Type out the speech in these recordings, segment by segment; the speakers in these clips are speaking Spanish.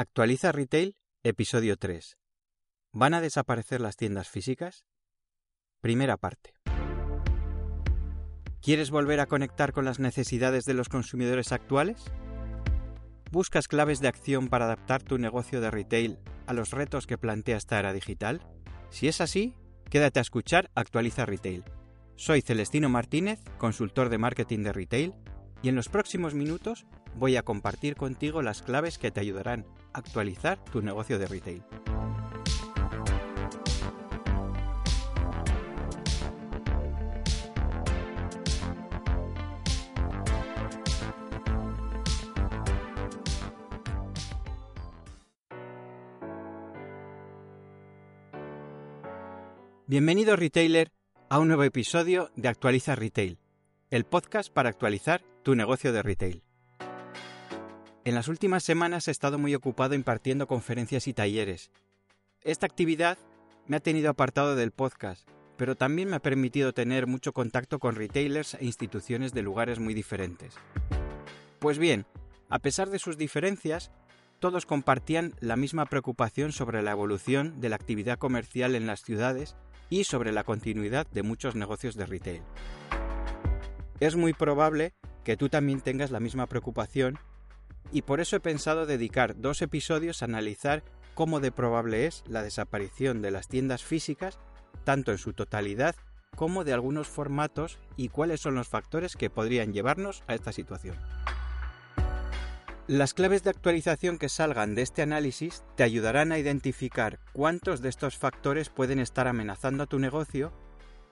Actualiza Retail Episodio 3. ¿Van a desaparecer las tiendas físicas? Primera parte. ¿Quieres volver a conectar con las necesidades de los consumidores actuales? ¿Buscas claves de acción para adaptar tu negocio de retail a los retos que plantea esta era digital? Si es así, quédate a escuchar Actualiza Retail. Soy Celestino Martínez, consultor de marketing de retail, y en los próximos minutos voy a compartir contigo las claves que te ayudarán actualizar tu negocio de retail. Bienvenido retailer a un nuevo episodio de Actualiza Retail, el podcast para actualizar tu negocio de retail. En las últimas semanas he estado muy ocupado impartiendo conferencias y talleres. Esta actividad me ha tenido apartado del podcast, pero también me ha permitido tener mucho contacto con retailers e instituciones de lugares muy diferentes. Pues bien, a pesar de sus diferencias, todos compartían la misma preocupación sobre la evolución de la actividad comercial en las ciudades y sobre la continuidad de muchos negocios de retail. Es muy probable que tú también tengas la misma preocupación y por eso he pensado dedicar dos episodios a analizar cómo de probable es la desaparición de las tiendas físicas, tanto en su totalidad como de algunos formatos y cuáles son los factores que podrían llevarnos a esta situación. Las claves de actualización que salgan de este análisis te ayudarán a identificar cuántos de estos factores pueden estar amenazando a tu negocio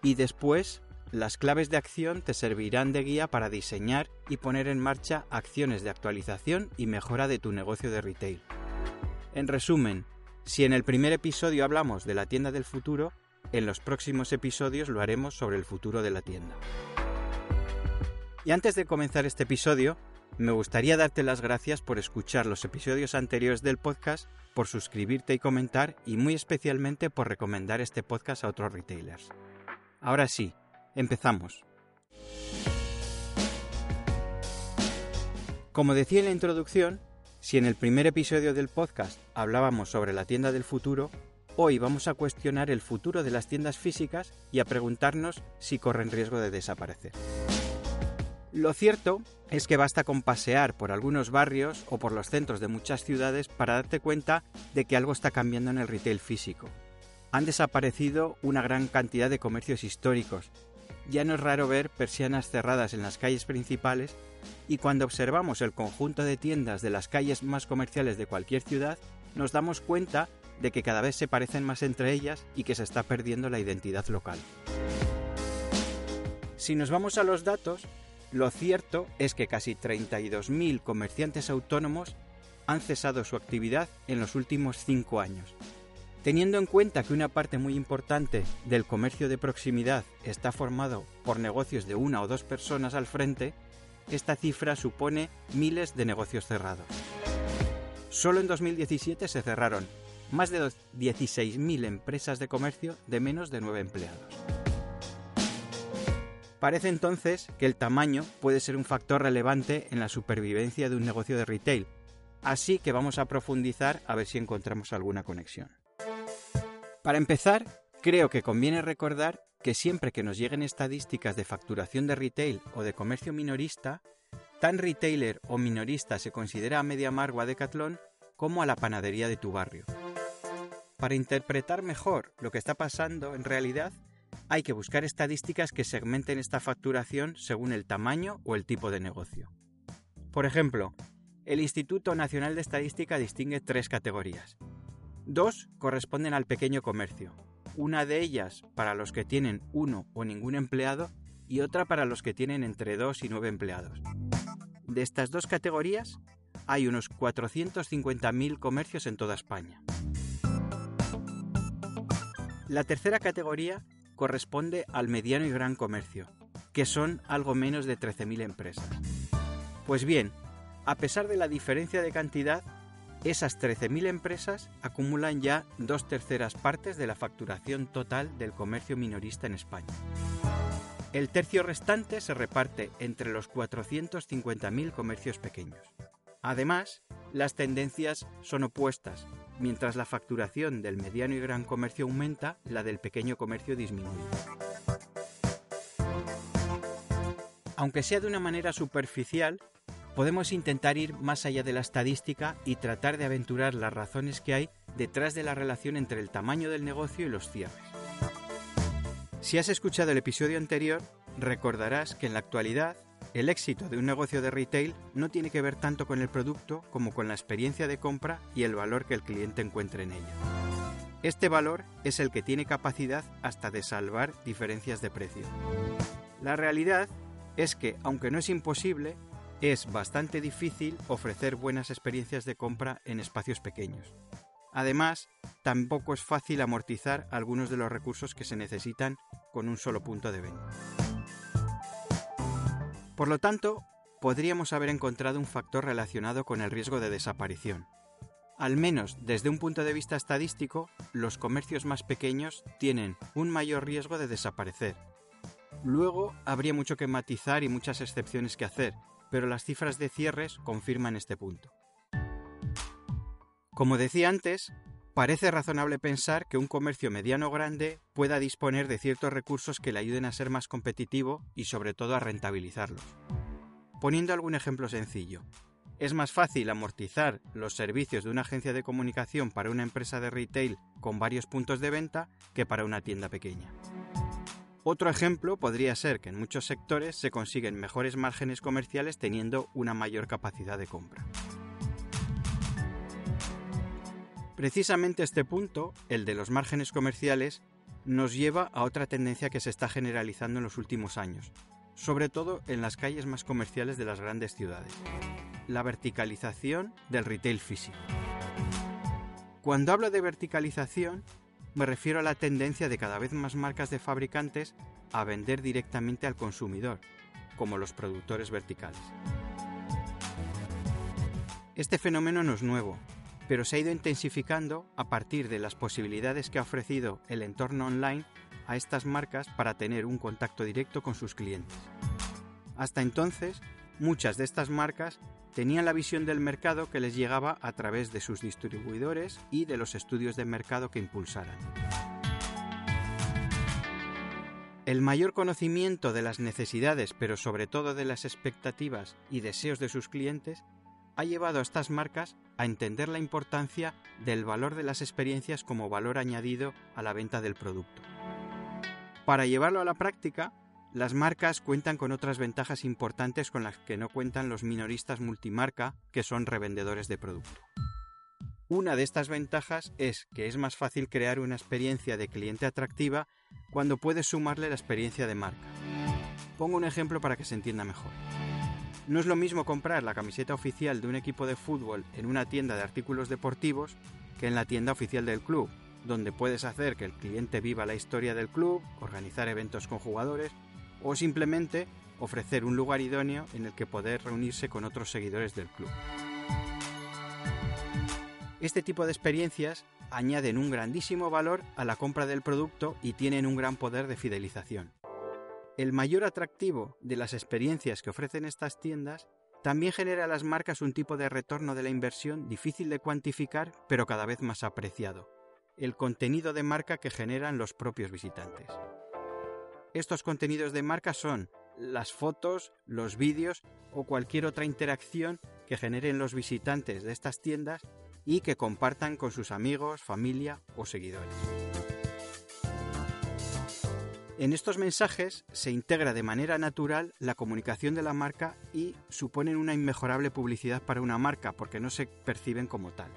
y después las claves de acción te servirán de guía para diseñar y poner en marcha acciones de actualización y mejora de tu negocio de retail. En resumen, si en el primer episodio hablamos de la tienda del futuro, en los próximos episodios lo haremos sobre el futuro de la tienda. Y antes de comenzar este episodio, me gustaría darte las gracias por escuchar los episodios anteriores del podcast, por suscribirte y comentar y muy especialmente por recomendar este podcast a otros retailers. Ahora sí, Empezamos. Como decía en la introducción, si en el primer episodio del podcast hablábamos sobre la tienda del futuro, hoy vamos a cuestionar el futuro de las tiendas físicas y a preguntarnos si corren riesgo de desaparecer. Lo cierto es que basta con pasear por algunos barrios o por los centros de muchas ciudades para darte cuenta de que algo está cambiando en el retail físico. Han desaparecido una gran cantidad de comercios históricos ya no es raro ver persianas cerradas en las calles principales y cuando observamos el conjunto de tiendas de las calles más comerciales de cualquier ciudad, nos damos cuenta de que cada vez se parecen más entre ellas y que se está perdiendo la identidad local. Si nos vamos a los datos, lo cierto es que casi 32.000 comerciantes autónomos han cesado su actividad en los últimos cinco años, Teniendo en cuenta que una parte muy importante del comercio de proximidad está formado por negocios de una o dos personas al frente, esta cifra supone miles de negocios cerrados. Solo en 2017 se cerraron más de 16.000 empresas de comercio de menos de 9 empleados. Parece entonces que el tamaño puede ser un factor relevante en la supervivencia de un negocio de retail, así que vamos a profundizar a ver si encontramos alguna conexión. Para empezar, creo que conviene recordar que siempre que nos lleguen estadísticas de facturación de retail o de comercio minorista, tan retailer o minorista se considera a MediaMark o a Decathlon como a la panadería de tu barrio. Para interpretar mejor lo que está pasando en realidad, hay que buscar estadísticas que segmenten esta facturación según el tamaño o el tipo de negocio. Por ejemplo, el Instituto Nacional de Estadística distingue tres categorías. Dos corresponden al pequeño comercio, una de ellas para los que tienen uno o ningún empleado y otra para los que tienen entre dos y nueve empleados. De estas dos categorías, hay unos 450.000 comercios en toda España. La tercera categoría corresponde al mediano y gran comercio, que son algo menos de 13.000 empresas. Pues bien, a pesar de la diferencia de cantidad, esas 13.000 empresas acumulan ya dos terceras partes de la facturación total del comercio minorista en España. El tercio restante se reparte entre los 450.000 comercios pequeños. Además, las tendencias son opuestas. Mientras la facturación del mediano y gran comercio aumenta, la del pequeño comercio disminuye. Aunque sea de una manera superficial, podemos intentar ir más allá de la estadística y tratar de aventurar las razones que hay detrás de la relación entre el tamaño del negocio y los cierres. Si has escuchado el episodio anterior, recordarás que en la actualidad el éxito de un negocio de retail no tiene que ver tanto con el producto como con la experiencia de compra y el valor que el cliente encuentre en ella. Este valor es el que tiene capacidad hasta de salvar diferencias de precio. La realidad es que, aunque no es imposible, es bastante difícil ofrecer buenas experiencias de compra en espacios pequeños. Además, tampoco es fácil amortizar algunos de los recursos que se necesitan con un solo punto de venta. Por lo tanto, podríamos haber encontrado un factor relacionado con el riesgo de desaparición. Al menos desde un punto de vista estadístico, los comercios más pequeños tienen un mayor riesgo de desaparecer. Luego habría mucho que matizar y muchas excepciones que hacer, pero las cifras de cierres confirman este punto. Como decía antes, parece razonable pensar que un comercio mediano grande pueda disponer de ciertos recursos que le ayuden a ser más competitivo y sobre todo a rentabilizarlos. Poniendo algún ejemplo sencillo, es más fácil amortizar los servicios de una agencia de comunicación para una empresa de retail con varios puntos de venta que para una tienda pequeña. Otro ejemplo podría ser que en muchos sectores se consiguen mejores márgenes comerciales teniendo una mayor capacidad de compra. Precisamente este punto, el de los márgenes comerciales, nos lleva a otra tendencia que se está generalizando en los últimos años, sobre todo en las calles más comerciales de las grandes ciudades. La verticalización del retail físico. Cuando hablo de verticalización, me refiero a la tendencia de cada vez más marcas de fabricantes a vender directamente al consumidor, como los productores verticales. Este fenómeno no es nuevo, pero se ha ido intensificando a partir de las posibilidades que ha ofrecido el entorno online a estas marcas para tener un contacto directo con sus clientes. Hasta entonces, muchas de estas marcas tenían la visión del mercado que les llegaba a través de sus distribuidores y de los estudios de mercado que impulsaran. El mayor conocimiento de las necesidades, pero sobre todo de las expectativas y deseos de sus clientes, ha llevado a estas marcas a entender la importancia del valor de las experiencias como valor añadido a la venta del producto. Para llevarlo a la práctica, las marcas cuentan con otras ventajas importantes con las que no cuentan los minoristas multimarca, que son revendedores de producto. Una de estas ventajas es que es más fácil crear una experiencia de cliente atractiva cuando puedes sumarle la experiencia de marca. Pongo un ejemplo para que se entienda mejor. No es lo mismo comprar la camiseta oficial de un equipo de fútbol en una tienda de artículos deportivos que en la tienda oficial del club, donde puedes hacer que el cliente viva la historia del club, organizar eventos con jugadores o simplemente ofrecer un lugar idóneo en el que poder reunirse con otros seguidores del club. Este tipo de experiencias añaden un grandísimo valor a la compra del producto y tienen un gran poder de fidelización. El mayor atractivo de las experiencias que ofrecen estas tiendas también genera a las marcas un tipo de retorno de la inversión difícil de cuantificar, pero cada vez más apreciado, el contenido de marca que generan los propios visitantes. Estos contenidos de marca son las fotos, los vídeos o cualquier otra interacción que generen los visitantes de estas tiendas y que compartan con sus amigos, familia o seguidores. En estos mensajes se integra de manera natural la comunicación de la marca y suponen una inmejorable publicidad para una marca porque no se perciben como tal.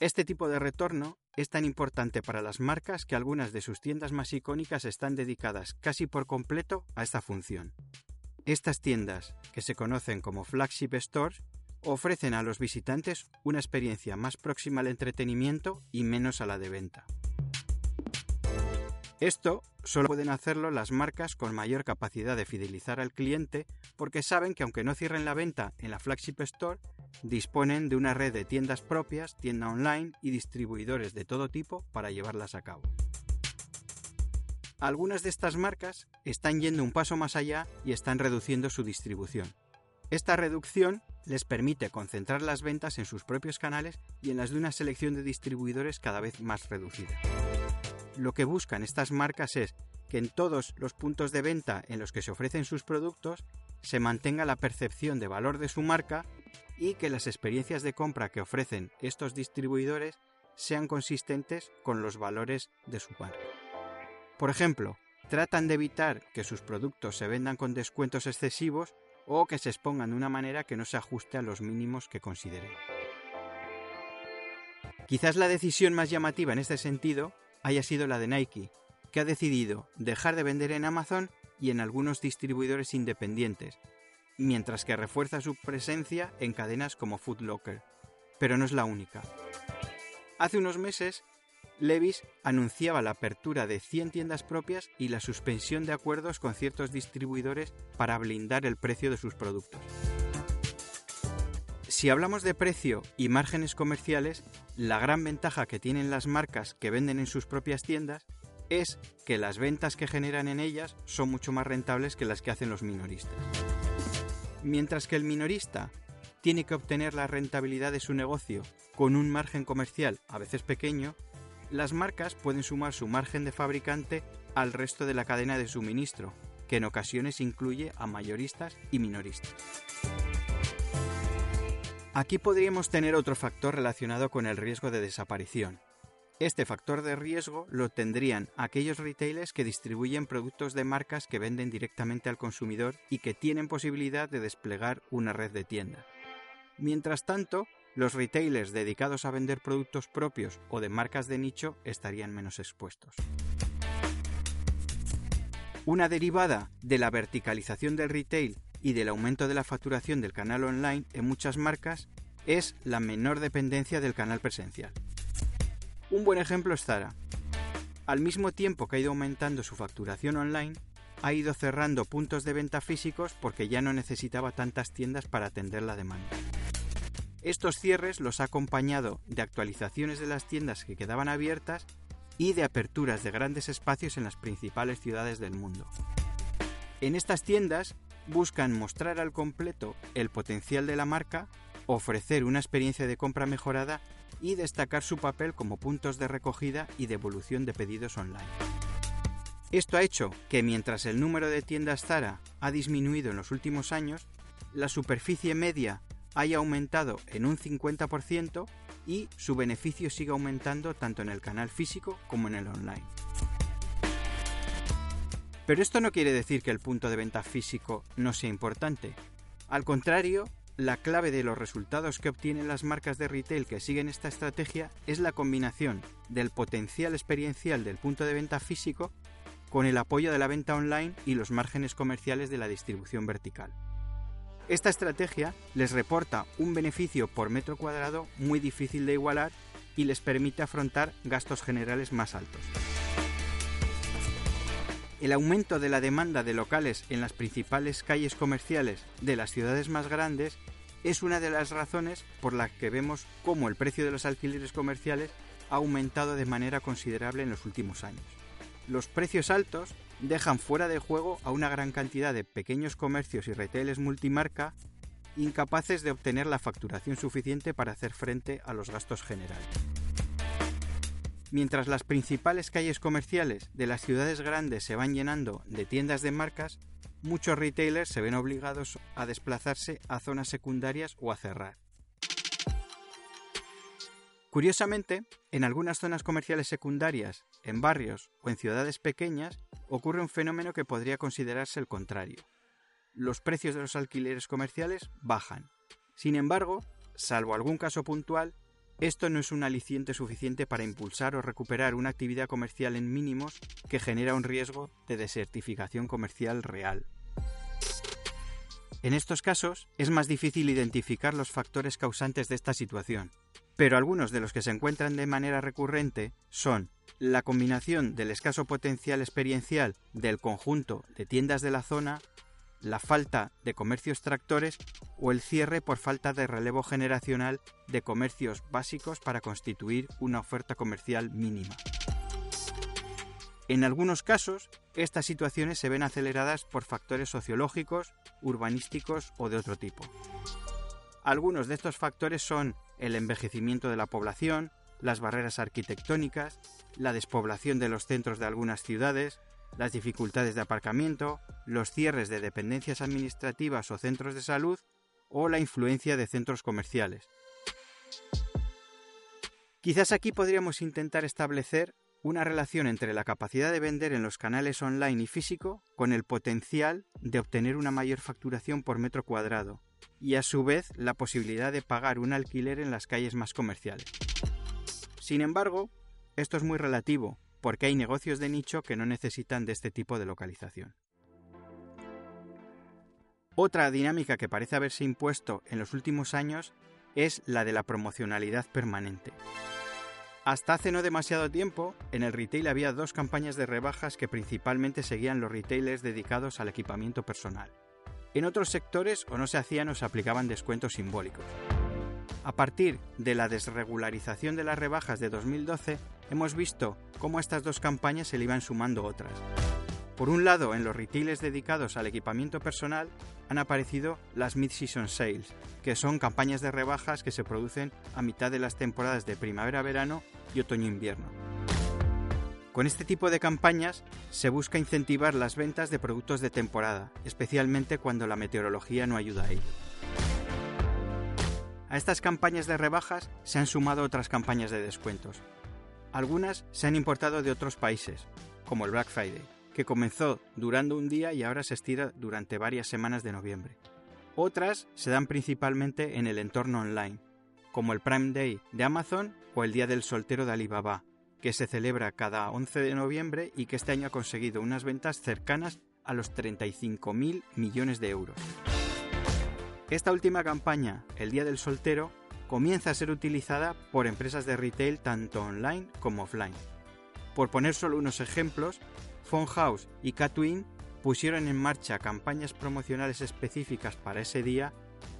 Este tipo de retorno es tan importante para las marcas que algunas de sus tiendas más icónicas están dedicadas casi por completo a esta función. Estas tiendas, que se conocen como flagship stores, ofrecen a los visitantes una experiencia más próxima al entretenimiento y menos a la de venta. Esto solo pueden hacerlo las marcas con mayor capacidad de fidelizar al cliente porque saben que aunque no cierren la venta en la flagship store, disponen de una red de tiendas propias, tienda online y distribuidores de todo tipo para llevarlas a cabo. Algunas de estas marcas están yendo un paso más allá y están reduciendo su distribución. Esta reducción les permite concentrar las ventas en sus propios canales y en las de una selección de distribuidores cada vez más reducida lo que buscan estas marcas es que en todos los puntos de venta en los que se ofrecen sus productos se mantenga la percepción de valor de su marca y que las experiencias de compra que ofrecen estos distribuidores sean consistentes con los valores de su marca. Por ejemplo, tratan de evitar que sus productos se vendan con descuentos excesivos o que se expongan de una manera que no se ajuste a los mínimos que consideren. Quizás la decisión más llamativa en este sentido haya sido la de Nike, que ha decidido dejar de vender en Amazon y en algunos distribuidores independientes, mientras que refuerza su presencia en cadenas como Foot Locker. Pero no es la única. Hace unos meses, Levis anunciaba la apertura de 100 tiendas propias y la suspensión de acuerdos con ciertos distribuidores para blindar el precio de sus productos. Si hablamos de precio y márgenes comerciales, la gran ventaja que tienen las marcas que venden en sus propias tiendas es que las ventas que generan en ellas son mucho más rentables que las que hacen los minoristas. Mientras que el minorista tiene que obtener la rentabilidad de su negocio con un margen comercial a veces pequeño, las marcas pueden sumar su margen de fabricante al resto de la cadena de suministro, que en ocasiones incluye a mayoristas y minoristas. Aquí podríamos tener otro factor relacionado con el riesgo de desaparición. Este factor de riesgo lo tendrían aquellos retailers que distribuyen productos de marcas que venden directamente al consumidor y que tienen posibilidad de desplegar una red de tiendas. Mientras tanto, los retailers dedicados a vender productos propios o de marcas de nicho estarían menos expuestos. Una derivada de la verticalización del retail y del aumento de la facturación del canal online en muchas marcas es la menor dependencia del canal presencial. Un buen ejemplo es Zara. Al mismo tiempo que ha ido aumentando su facturación online, ha ido cerrando puntos de venta físicos porque ya no necesitaba tantas tiendas para atender la demanda. Estos cierres los ha acompañado de actualizaciones de las tiendas que quedaban abiertas y de aperturas de grandes espacios en las principales ciudades del mundo. En estas tiendas buscan mostrar al completo el potencial de la marca, ofrecer una experiencia de compra mejorada y destacar su papel como puntos de recogida y devolución de pedidos online. Esto ha hecho que mientras el número de tiendas Zara ha disminuido en los últimos años, la superficie media haya aumentado en un 50% y su beneficio siga aumentando tanto en el canal físico como en el online. Pero esto no quiere decir que el punto de venta físico no sea importante. Al contrario, la clave de los resultados que obtienen las marcas de retail que siguen esta estrategia es la combinación del potencial experiencial del punto de venta físico con el apoyo de la venta online y los márgenes comerciales de la distribución vertical. Esta estrategia les reporta un beneficio por metro cuadrado muy difícil de igualar y les permite afrontar gastos generales más altos. El aumento de la demanda de locales en las principales calles comerciales de las ciudades más grandes es una de las razones por las que vemos cómo el precio de los alquileres comerciales ha aumentado de manera considerable en los últimos años. Los precios altos dejan fuera de juego a una gran cantidad de pequeños comercios y retailers multimarca incapaces de obtener la facturación suficiente para hacer frente a los gastos generales. Mientras las principales calles comerciales de las ciudades grandes se van llenando de tiendas de marcas, muchos retailers se ven obligados a desplazarse a zonas secundarias o a cerrar. Curiosamente, en algunas zonas comerciales secundarias, en barrios o en ciudades pequeñas, ocurre un fenómeno que podría considerarse el contrario. Los precios de los alquileres comerciales bajan. Sin embargo, salvo algún caso puntual, esto no es un aliciente suficiente para impulsar o recuperar una actividad comercial en mínimos que genera un riesgo de desertificación comercial real. En estos casos es más difícil identificar los factores causantes de esta situación, pero algunos de los que se encuentran de manera recurrente son la combinación del escaso potencial experiencial del conjunto de tiendas de la zona, la falta de comercios tractores o el cierre por falta de relevo generacional de comercios básicos para constituir una oferta comercial mínima. En algunos casos, estas situaciones se ven aceleradas por factores sociológicos, urbanísticos o de otro tipo. Algunos de estos factores son el envejecimiento de la población, las barreras arquitectónicas, la despoblación de los centros de algunas ciudades, las dificultades de aparcamiento, los cierres de dependencias administrativas o centros de salud o la influencia de centros comerciales. Quizás aquí podríamos intentar establecer una relación entre la capacidad de vender en los canales online y físico con el potencial de obtener una mayor facturación por metro cuadrado y a su vez la posibilidad de pagar un alquiler en las calles más comerciales. Sin embargo, esto es muy relativo, porque hay negocios de nicho que no necesitan de este tipo de localización. Otra dinámica que parece haberse impuesto en los últimos años es la de la promocionalidad permanente. Hasta hace no demasiado tiempo, en el retail había dos campañas de rebajas que principalmente seguían los retailers dedicados al equipamiento personal. En otros sectores o no se hacían o se aplicaban descuentos simbólicos. A partir de la desregularización de las rebajas de 2012, hemos visto cómo estas dos campañas se le iban sumando otras. Por un lado, en los retailers dedicados al equipamiento personal han aparecido las Mid-Season Sales, que son campañas de rebajas que se producen a mitad de las temporadas de primavera-verano y otoño-invierno. Con este tipo de campañas se busca incentivar las ventas de productos de temporada, especialmente cuando la meteorología no ayuda a ello. A estas campañas de rebajas se han sumado otras campañas de descuentos. Algunas se han importado de otros países, como el Black Friday, que comenzó durando un día y ahora se estira durante varias semanas de noviembre. Otras se dan principalmente en el entorno online, como el Prime Day de Amazon o el Día del Soltero de Alibaba, que se celebra cada 11 de noviembre y que este año ha conseguido unas ventas cercanas a los 35.000 millones de euros. Esta última campaña, el Día del Soltero, comienza a ser utilizada por empresas de retail tanto online como offline. Por poner solo unos ejemplos, House y Catwin pusieron en marcha campañas promocionales específicas para ese día,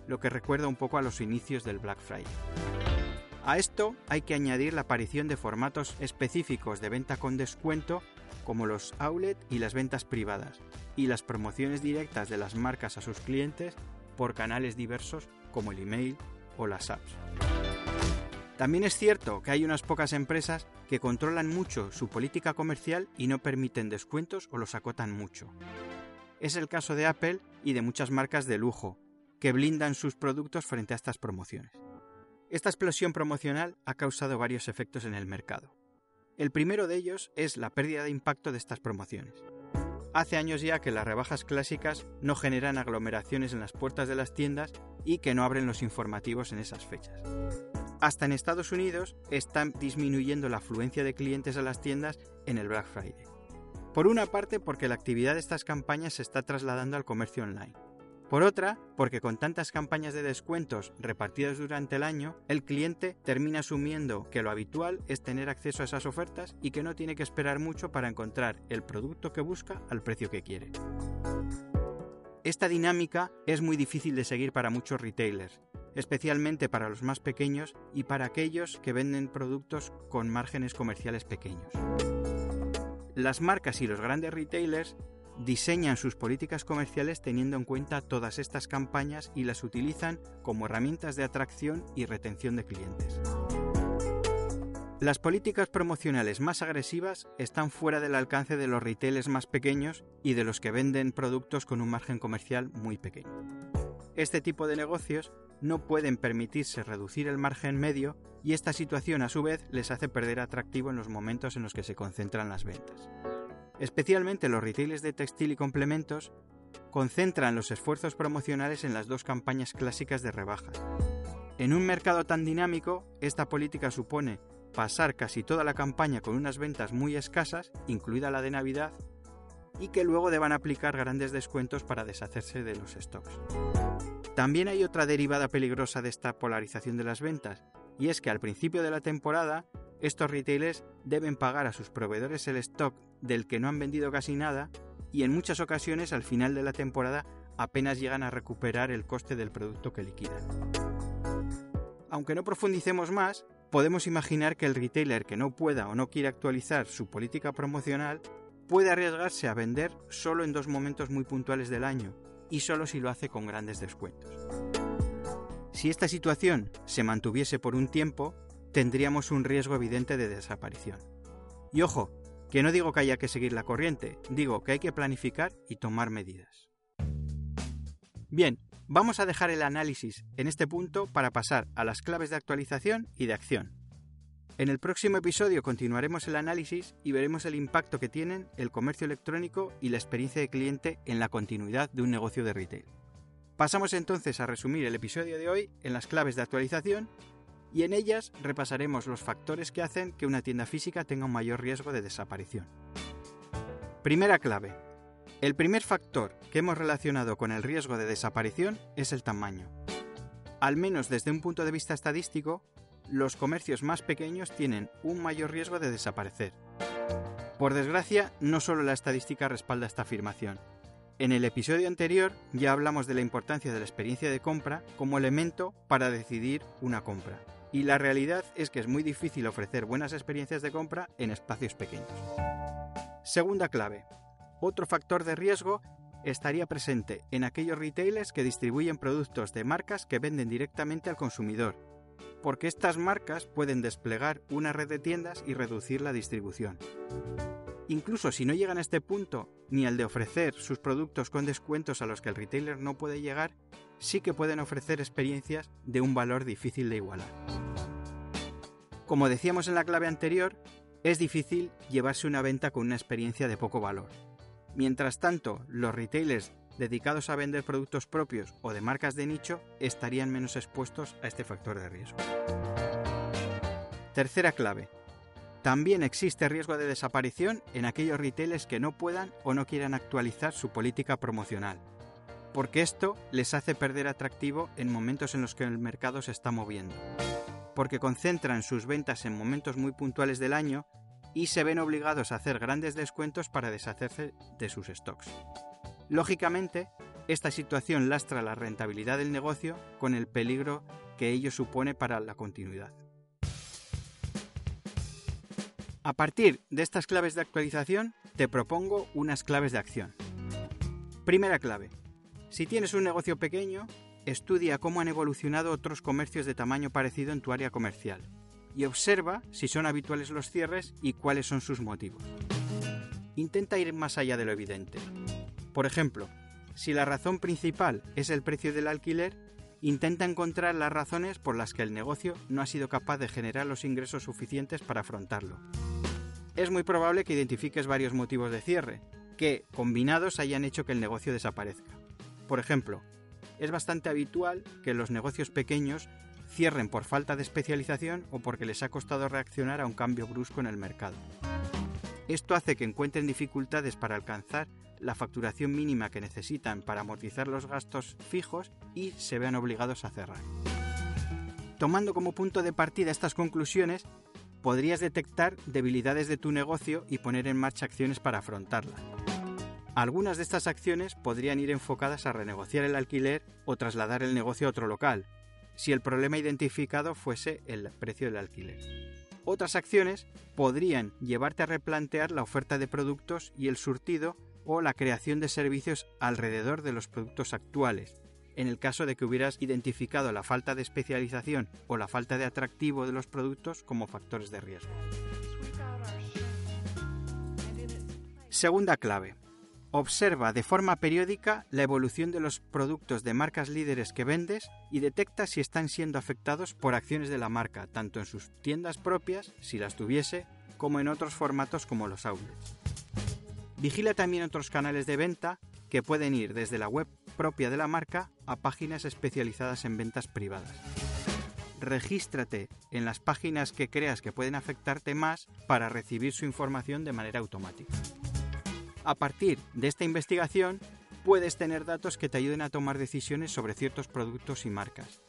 lo que recuerda un poco a los inicios del Black Friday. A esto hay que añadir la aparición de formatos específicos de venta con descuento como los outlet y las ventas privadas, y las promociones directas de las marcas a sus clientes por canales diversos como el email o las apps. También es cierto que hay unas pocas empresas que controlan mucho su política comercial y no permiten descuentos o los acotan mucho. Es el caso de Apple y de muchas marcas de lujo, que blindan sus productos frente a estas promociones. Esta explosión promocional ha causado varios efectos en el mercado. El primero de ellos es la pérdida de impacto de estas promociones. Hace años ya que las rebajas clásicas no generan aglomeraciones en las puertas de las tiendas y que no abren los informativos en esas fechas. Hasta en Estados Unidos están disminuyendo la afluencia de clientes a las tiendas en el Black Friday. Por una parte porque la actividad de estas campañas se está trasladando al comercio online por otra, porque con tantas campañas de descuentos repartidas durante el año, el cliente termina asumiendo que lo habitual es tener acceso a esas ofertas y que no tiene que esperar mucho para encontrar el producto que busca al precio que quiere. Esta dinámica es muy difícil de seguir para muchos retailers, especialmente para los más pequeños y para aquellos que venden productos con márgenes comerciales pequeños. Las marcas y los grandes retailers diseñan sus políticas comerciales teniendo en cuenta todas estas campañas y las utilizan como herramientas de atracción y retención de clientes. Las políticas promocionales más agresivas están fuera del alcance de los retailers más pequeños y de los que venden productos con un margen comercial muy pequeño. Este tipo de negocios no pueden permitirse reducir el margen medio y esta situación a su vez les hace perder atractivo en los momentos en los que se concentran las ventas. Especialmente los retailers de textil y complementos concentran los esfuerzos promocionales en las dos campañas clásicas de rebajas. En un mercado tan dinámico, esta política supone pasar casi toda la campaña con unas ventas muy escasas, incluida la de Navidad, y que luego deban aplicar grandes descuentos para deshacerse de los stocks. También hay otra derivada peligrosa de esta polarización de las ventas, y es que al principio de la temporada estos retailers deben pagar a sus proveedores el stock del que no han vendido casi nada y en muchas ocasiones al final de la temporada apenas llegan a recuperar el coste del producto que liquidan. Aunque no profundicemos más, podemos imaginar que el retailer que no pueda o no quiera actualizar su política promocional puede arriesgarse a vender solo en dos momentos muy puntuales del año y solo si lo hace con grandes descuentos. Si esta situación se mantuviese por un tiempo, tendríamos un riesgo evidente de desaparición. Y ojo, que no digo que haya que seguir la corriente, digo que hay que planificar y tomar medidas. Bien, vamos a dejar el análisis en este punto para pasar a las claves de actualización y de acción. En el próximo episodio continuaremos el análisis y veremos el impacto que tienen el comercio electrónico y la experiencia de cliente en la continuidad de un negocio de retail. Pasamos entonces a resumir el episodio de hoy en las claves de actualización y en ellas repasaremos los factores que hacen que una tienda física tenga un mayor riesgo de desaparición. Primera clave. El primer factor que hemos relacionado con el riesgo de desaparición es el tamaño. Al menos desde un punto de vista estadístico, los comercios más pequeños tienen un mayor riesgo de desaparecer. Por desgracia, no solo la estadística respalda esta afirmación. En el episodio anterior ya hablamos de la importancia de la experiencia de compra como elemento para decidir una compra. Y la realidad es que es muy difícil ofrecer buenas experiencias de compra en espacios pequeños. Segunda clave. Otro factor de riesgo estaría presente en aquellos retailers que distribuyen productos de marcas que venden directamente al consumidor, porque estas marcas pueden desplegar una red de tiendas y reducir la distribución. Incluso si no llegan a este punto, ni al de ofrecer sus productos con descuentos a los que el retailer no puede llegar, sí que pueden ofrecer experiencias de un valor difícil de igualar. Como decíamos en la clave anterior, es difícil llevarse una venta con una experiencia de poco valor. Mientras tanto, los retailers dedicados a vender productos propios o de marcas de nicho estarían menos expuestos a este factor de riesgo. Tercera clave. También existe riesgo de desaparición en aquellos retailers que no puedan o no quieran actualizar su política promocional, porque esto les hace perder atractivo en momentos en los que el mercado se está moviendo, porque concentran sus ventas en momentos muy puntuales del año y se ven obligados a hacer grandes descuentos para deshacerse de sus stocks. Lógicamente, esta situación lastra la rentabilidad del negocio con el peligro que ello supone para la continuidad. A partir de estas claves de actualización, te propongo unas claves de acción. Primera clave. Si tienes un negocio pequeño, estudia cómo han evolucionado otros comercios de tamaño parecido en tu área comercial y observa si son habituales los cierres y cuáles son sus motivos. Intenta ir más allá de lo evidente. Por ejemplo, si la razón principal es el precio del alquiler, intenta encontrar las razones por las que el negocio no ha sido capaz de generar los ingresos suficientes para afrontarlo. Es muy probable que identifiques varios motivos de cierre, que, combinados, hayan hecho que el negocio desaparezca. Por ejemplo, es bastante habitual que los negocios pequeños cierren por falta de especialización o porque les ha costado reaccionar a un cambio brusco en el mercado. Esto hace que encuentren dificultades para alcanzar la facturación mínima que necesitan para amortizar los gastos fijos y se vean obligados a cerrar. Tomando como punto de partida estas conclusiones, podrías detectar debilidades de tu negocio y poner en marcha acciones para afrontarlas. Algunas de estas acciones podrían ir enfocadas a renegociar el alquiler o trasladar el negocio a otro local, si el problema identificado fuese el precio del alquiler. Otras acciones podrían llevarte a replantear la oferta de productos y el surtido o la creación de servicios alrededor de los productos actuales, en el caso de que hubieras identificado la falta de especialización o la falta de atractivo de los productos como factores de riesgo. Segunda clave. Observa de forma periódica la evolución de los productos de marcas líderes que vendes y detecta si están siendo afectados por acciones de la marca, tanto en sus tiendas propias, si las tuviese, como en otros formatos como los outlets. Vigila también otros canales de venta que pueden ir desde la web propia de la marca a páginas especializadas en ventas privadas. Regístrate en las páginas que creas que pueden afectarte más para recibir su información de manera automática. A partir de esta investigación, puedes tener datos que te ayuden a tomar decisiones sobre ciertos productos y marcas.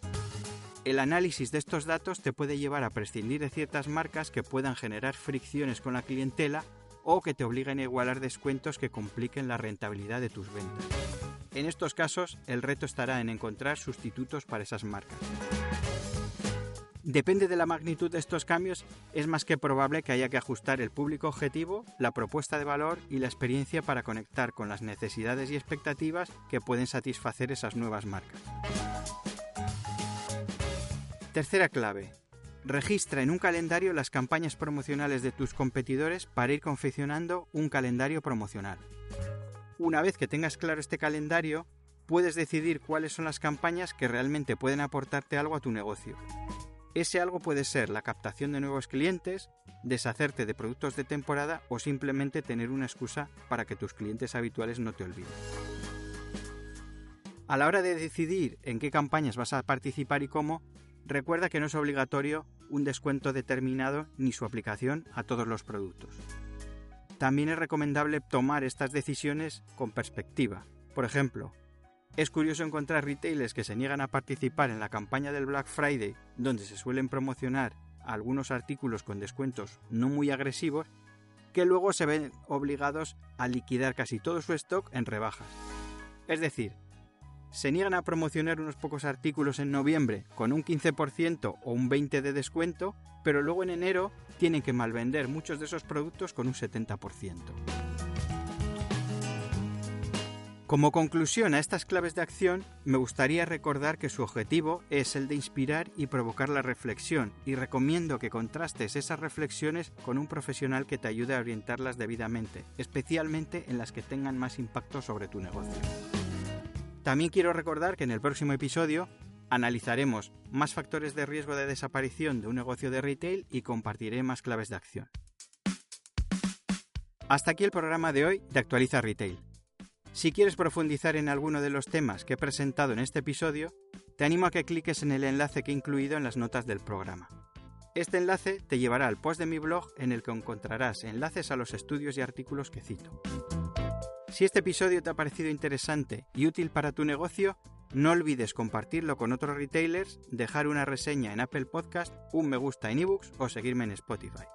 El análisis de estos datos te puede llevar a prescindir de ciertas marcas que puedan generar fricciones con la clientela o que te obliguen a igualar descuentos que compliquen la rentabilidad de tus ventas. En estos casos, el reto estará en encontrar sustitutos para esas marcas. Depende de la magnitud de estos cambios, es más que probable que haya que ajustar el público objetivo, la propuesta de valor y la experiencia para conectar con las necesidades y expectativas que pueden satisfacer esas nuevas marcas. Tercera clave. Registra en un calendario las campañas promocionales de tus competidores para ir confeccionando un calendario promocional. Una vez que tengas claro este calendario, puedes decidir cuáles son las campañas que realmente pueden aportarte algo a tu negocio. Ese algo puede ser la captación de nuevos clientes, deshacerte de productos de temporada o simplemente tener una excusa para que tus clientes habituales no te olviden. A la hora de decidir en qué campañas vas a participar y cómo, recuerda que no es obligatorio un descuento determinado ni su aplicación a todos los productos. También es recomendable tomar estas decisiones con perspectiva. Por ejemplo, es curioso encontrar retailers que se niegan a participar en la campaña del Black Friday, donde se suelen promocionar algunos artículos con descuentos no muy agresivos, que luego se ven obligados a liquidar casi todo su stock en rebajas. Es decir, se niegan a promocionar unos pocos artículos en noviembre con un 15% o un 20% de descuento, pero luego en enero tienen que malvender muchos de esos productos con un 70%. Como conclusión a estas claves de acción, me gustaría recordar que su objetivo es el de inspirar y provocar la reflexión, y recomiendo que contrastes esas reflexiones con un profesional que te ayude a orientarlas debidamente, especialmente en las que tengan más impacto sobre tu negocio. También quiero recordar que en el próximo episodio analizaremos más factores de riesgo de desaparición de un negocio de retail y compartiré más claves de acción. Hasta aquí el programa de hoy de Actualiza Retail. Si quieres profundizar en alguno de los temas que he presentado en este episodio, te animo a que cliques en el enlace que he incluido en las notas del programa. Este enlace te llevará al post de mi blog en el que encontrarás enlaces a los estudios y artículos que cito. Si este episodio te ha parecido interesante y útil para tu negocio, no olvides compartirlo con otros retailers, dejar una reseña en Apple Podcast, un me gusta en ebooks o seguirme en Spotify.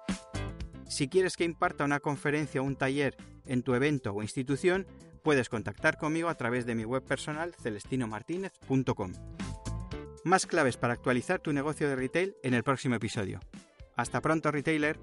Si quieres que imparta una conferencia o un taller en tu evento o institución, puedes contactar conmigo a través de mi web personal celestinomartinez.com. Más claves para actualizar tu negocio de retail en el próximo episodio. Hasta pronto, retailer.